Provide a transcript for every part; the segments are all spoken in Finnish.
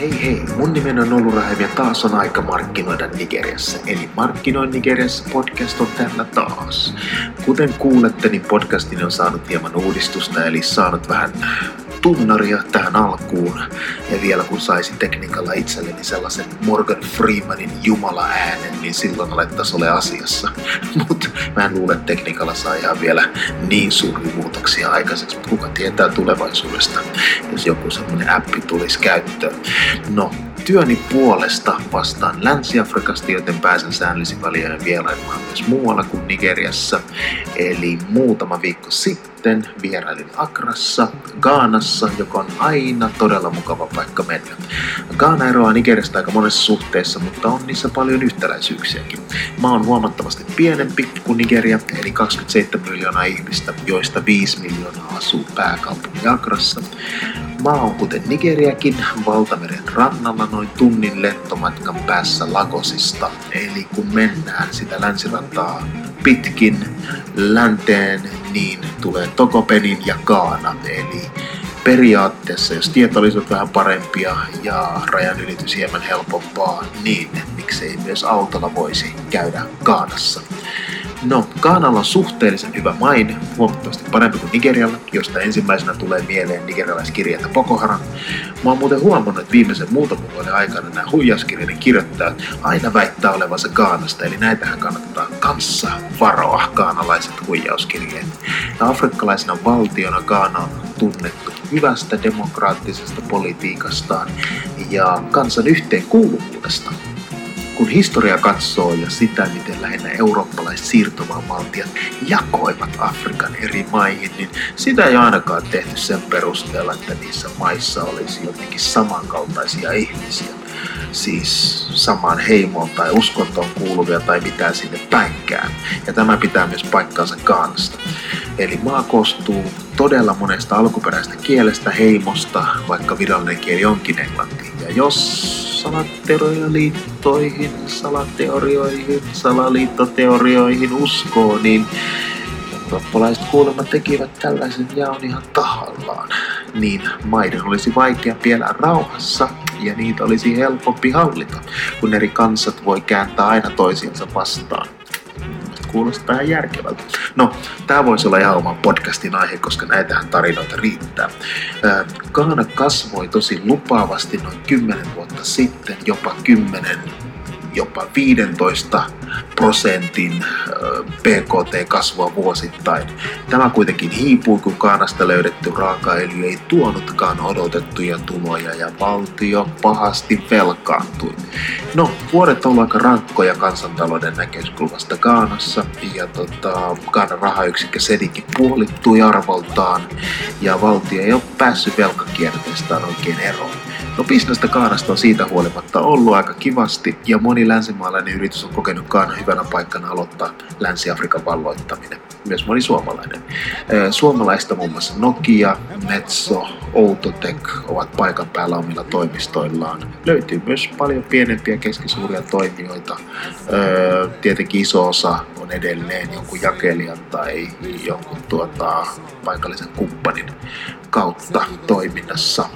Hei hei, mun nimeni on Ollu ja taas on aika markkinoida Nigeriassa. Eli Markkinoin Nigeriassa podcast on täällä taas. Kuten kuulette, niin podcastini on saanut hieman uudistusta, eli saanut vähän tunnaria tähän alkuun. Ja vielä kun saisin tekniikalla itselleni sellaisen Morgan Freemanin jumala äänen, niin silloin alettaisiin ole asiassa. Mutta mä en luule, että tekniikalla saa ihan vielä niin suuria muutoksia aikaiseksi, mutta kuka tietää tulevaisuudesta, jos joku semmoinen appi tulisi käyttöön. No, työni puolesta vastaan Länsi-Afrikasta, joten pääsen säännöllisin väliin vierailemaan myös muualla kuin Nigeriassa. Eli muutama viikko sitten vierailin Akrassa, Gaanassa, joka on aina todella mukava paikka mennä. Gaana eroaa Nigeriasta aika monessa suhteessa, mutta on niissä paljon yhtäläisyyksiäkin. Maa on huomattavasti pienempi kuin Nigeria, eli 27 miljoonaa ihmistä, joista 5 miljoonaa asuu pääkaupunki Akrassa. Maa on kuten Nigeriakin valtameren rannalla noin tunnin lentomatkan päässä Lagosista. Eli kun mennään sitä länsirantaa pitkin länteen, niin tulee Tokopenin ja Kaana. Eli periaatteessa, jos tiet olisivat vähän parempia ja rajan ylitys hieman helpompaa, niin miksei myös autolla voisi käydä Kaanassa. No, Kaanalla on suhteellisen hyvä maine, huomattavasti parempi kuin Nigerialla, josta ensimmäisenä tulee mieleen nigerialaiskirjeitä Boko Haram. Mä oon muuten huomannut, että viimeisen muutaman vuoden aikana nämä huijauskirjeiden kirjoittajat aina väittää olevansa Kaanasta, eli näitähän kannattaa kanssa varoa kaanalaiset huijauskirjeet. Ja afrikkalaisena valtiona Kaana on tunnettu hyvästä demokraattisesta politiikastaan ja kansan yhteenkuuluvuudesta kun historia katsoo ja sitä, miten lähinnä eurooppalaiset siirtomaavaltiot jakoivat Afrikan eri maihin, niin sitä ei ainakaan tehty sen perusteella, että niissä maissa olisi jotenkin samankaltaisia ihmisiä. Siis samaan heimoon tai uskontoon kuuluvia tai mitään sinne päinkään. Ja tämä pitää myös paikkaansa Kaanasta. Eli maa koostuu todella monesta alkuperäisestä kielestä, heimosta, vaikka virallinen kieli onkin englanti. Ja jos salateorialiittoihin, salateorioihin, salaliittoteorioihin uskoo, niin eurooppalaiset kuulemma tekivät tällaisen jaon ihan tahallaan. Niin maiden olisi vaikea elää rauhassa ja niitä olisi helpompi hallita, kun eri kansat voi kääntää aina toisiinsa vastaan kuulostaa ihan järkevältä. No, tämä voisi olla ihan oman podcastin aihe, koska näitähän tarinoita riittää. Kaana kasvoi tosi lupaavasti noin 10 vuotta sitten, jopa 10 jopa 15 prosentin PKT-kasvua vuosittain. Tämä kuitenkin hiipui, kun Kaanasta löydetty raakaöljy ei tuonutkaan odotettuja tuloja ja valtio pahasti velkaantui. No, vuodet on aika rankkoja kansantalouden näkökulmasta Kaanassa ja tota, Kaanan rahayksikkö Sedikin puolittui arvoltaan ja valtio ei ole päässyt velkakierteestään oikein eroon. No bisnestä Kaanasta on siitä huolimatta ollut aika kivasti ja moni länsimaalainen yritys on kokenut Kaanan hyvänä paikkana aloittaa Länsi-Afrikan valloittaminen. Myös moni suomalainen. Suomalaista muun muassa Nokia, Metso, Outotec ovat paikan päällä omilla toimistoillaan. Löytyy myös paljon pienempiä keskisuuria toimijoita. Tietenkin iso osa on edelleen jonkun jakelijan tai jonkun tuota, paikallisen kumppanin kautta toiminnassa.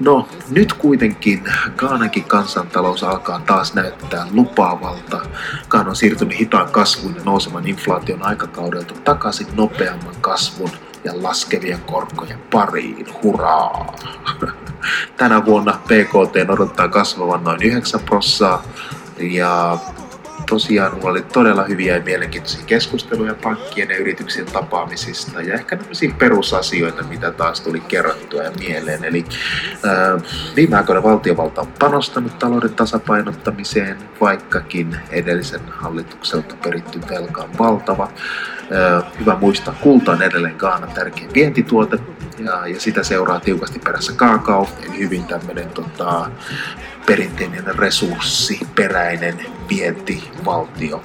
No, nyt kuitenkin Gaanakin kansantalous alkaa taas näyttää lupaavalta. Kaan on siirtynyt hitaan kasvun ja nousevan inflaation aikakaudelta takaisin nopeamman kasvun ja laskevien korkojen pariin. Hurraa! Tänä vuonna PKT odottaa kasvavan noin 9 prossaa ja tosiaan mulla oli todella hyviä ja mielenkiintoisia keskusteluja pankkien ja yrityksien tapaamisista ja ehkä tämmöisiä perusasioita, mitä taas tuli kerrottua ja mieleen. Eli äh, viime aikoina valtiovalta on panostanut talouden tasapainottamiseen, vaikkakin edellisen hallitukselta peritty velka on valtava. Äh, hyvä muistaa, kulta on edelleen Gaanan tärkein vientituote ja, ja sitä seuraa tiukasti perässä kaakao, eli hyvin tämmöinen tota, perinteinen resurssiperäinen vientivaltio.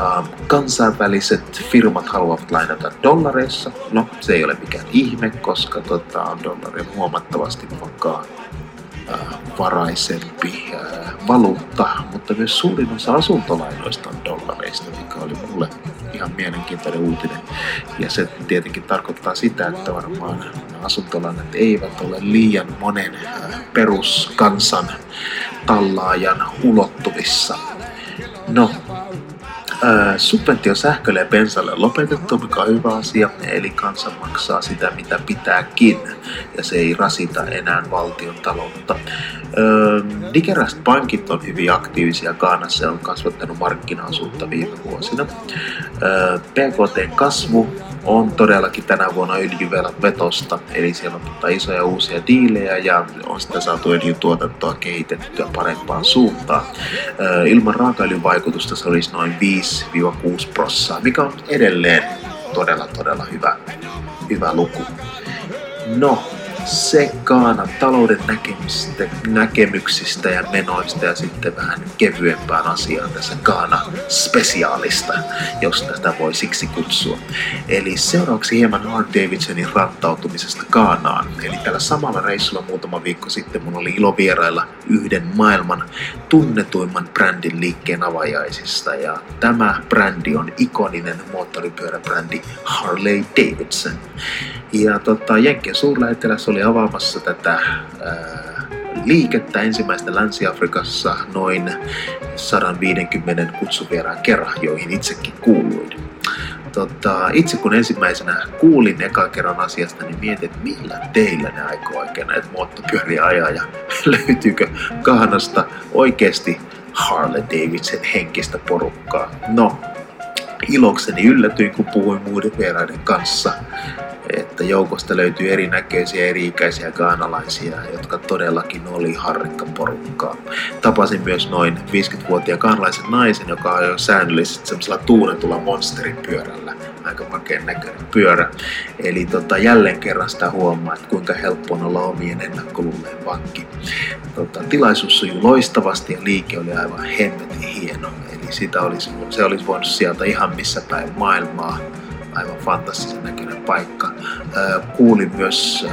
Ähm, kansainväliset firmat haluavat lainata dollareissa. No, se ei ole mikään ihme, koska tota, dollari on huomattavasti vakaa varaisempi valuutta, mutta myös suurin osa asuntolainoista on dollareista, mikä oli mulle ihan mielenkiintoinen uutinen. Ja se tietenkin tarkoittaa sitä, että varmaan asuntolainat eivät ole liian monen peruskansan tallaajan ulottuvissa. No, subventio sähkölle ja bensalle on lopetettu, mikä on hyvä asia, eli kansa maksaa sitä mitä pitääkin, ja se ei rasita enää valtion taloutta. Nigeräiset pankit on hyvin aktiivisia. Kaanassa ja on kasvattanut markkinaosuutta viime vuosina. PKT kasvu on todellakin tänä vuonna öljyvetosta, eli siellä on tota isoja uusia diilejä ja on sitten saatu öljytuotantoa kehitettyä parempaan suuntaan. Ilman raakaöljyn vaikutusta se olisi noin 5-6 prossaa, mikä on edelleen todella todella hyvä, hyvä luku. No, se Kaanan talouden näkemistä, näkemyksistä ja menoista ja sitten vähän kevyempään asiaan tässä Kaana spesiaalista, jos tästä voi siksi kutsua. Eli seuraavaksi hieman Art Davidsonin rantautumisesta Kaanaan. Eli tällä samalla reissulla muutama viikko sitten mun oli ilo vierailla yhden maailman tunnetuimman brändin liikkeen avajaisista. Ja tämä brändi on ikoninen moottoripyöräbrändi Harley Davidson. Ja tota, Jenkkien suurlähettiläs oli avaamassa tätä ää, liikettä ensimmäistä Länsi-Afrikassa noin 150 kutsuvieraan kerran, joihin itsekin kuuluin. Tota, itse kun ensimmäisenä kuulin eka kerran asiasta, niin mietin, että millä teillä ne aikoo oikein näitä moottopyöriä ajaa ja löytyykö Kahanasta oikeasti Harley Davidson henkistä porukkaa. No, ilokseni yllätyin, kun puhuin muiden vieraiden kanssa että joukosta löytyy erinäköisiä, eri-ikäisiä kaanalaisia, jotka todellakin oli harrikka porukkaa. Tapasin myös noin 50-vuotiaan kaanalaisen naisen, joka ajoi säännöllisesti semmoisella tuunetulla monsterin pyörällä. Aika makeen näköinen pyörä. Eli tota, jälleen kerran sitä huomaa, että kuinka helppo on olla omien ennakkoluuleen vanki. Tota, tilaisuus sujui loistavasti ja liike oli aivan hemmetin hieno. Eli sitä olisi, se olisi voinut sieltä ihan missä päin maailmaa aivan fantastisen näköinen paikka. Kuulin myös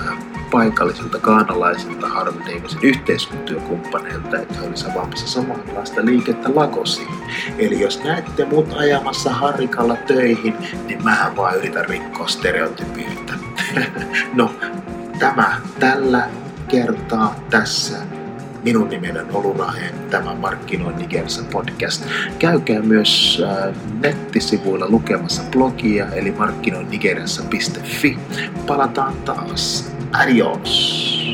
paikallisilta kaanalaisilta Harvey Davidsin yhteistyökumppaneilta, että he olisivat avaamassa samanlaista liikettä Lagosiin. Eli jos näette mut ajamassa harrikalla töihin, niin mä vaan yritän rikkoa stereotypioita. no, tämä tällä kertaa tässä Minun nimeni on Olu Raheen, tämä Markkinoin Nigerissä podcast. Käykää myös äh, nettisivuilla lukemassa blogia, eli markkinoinnigeriassa.fi. Palataan taas. Adios!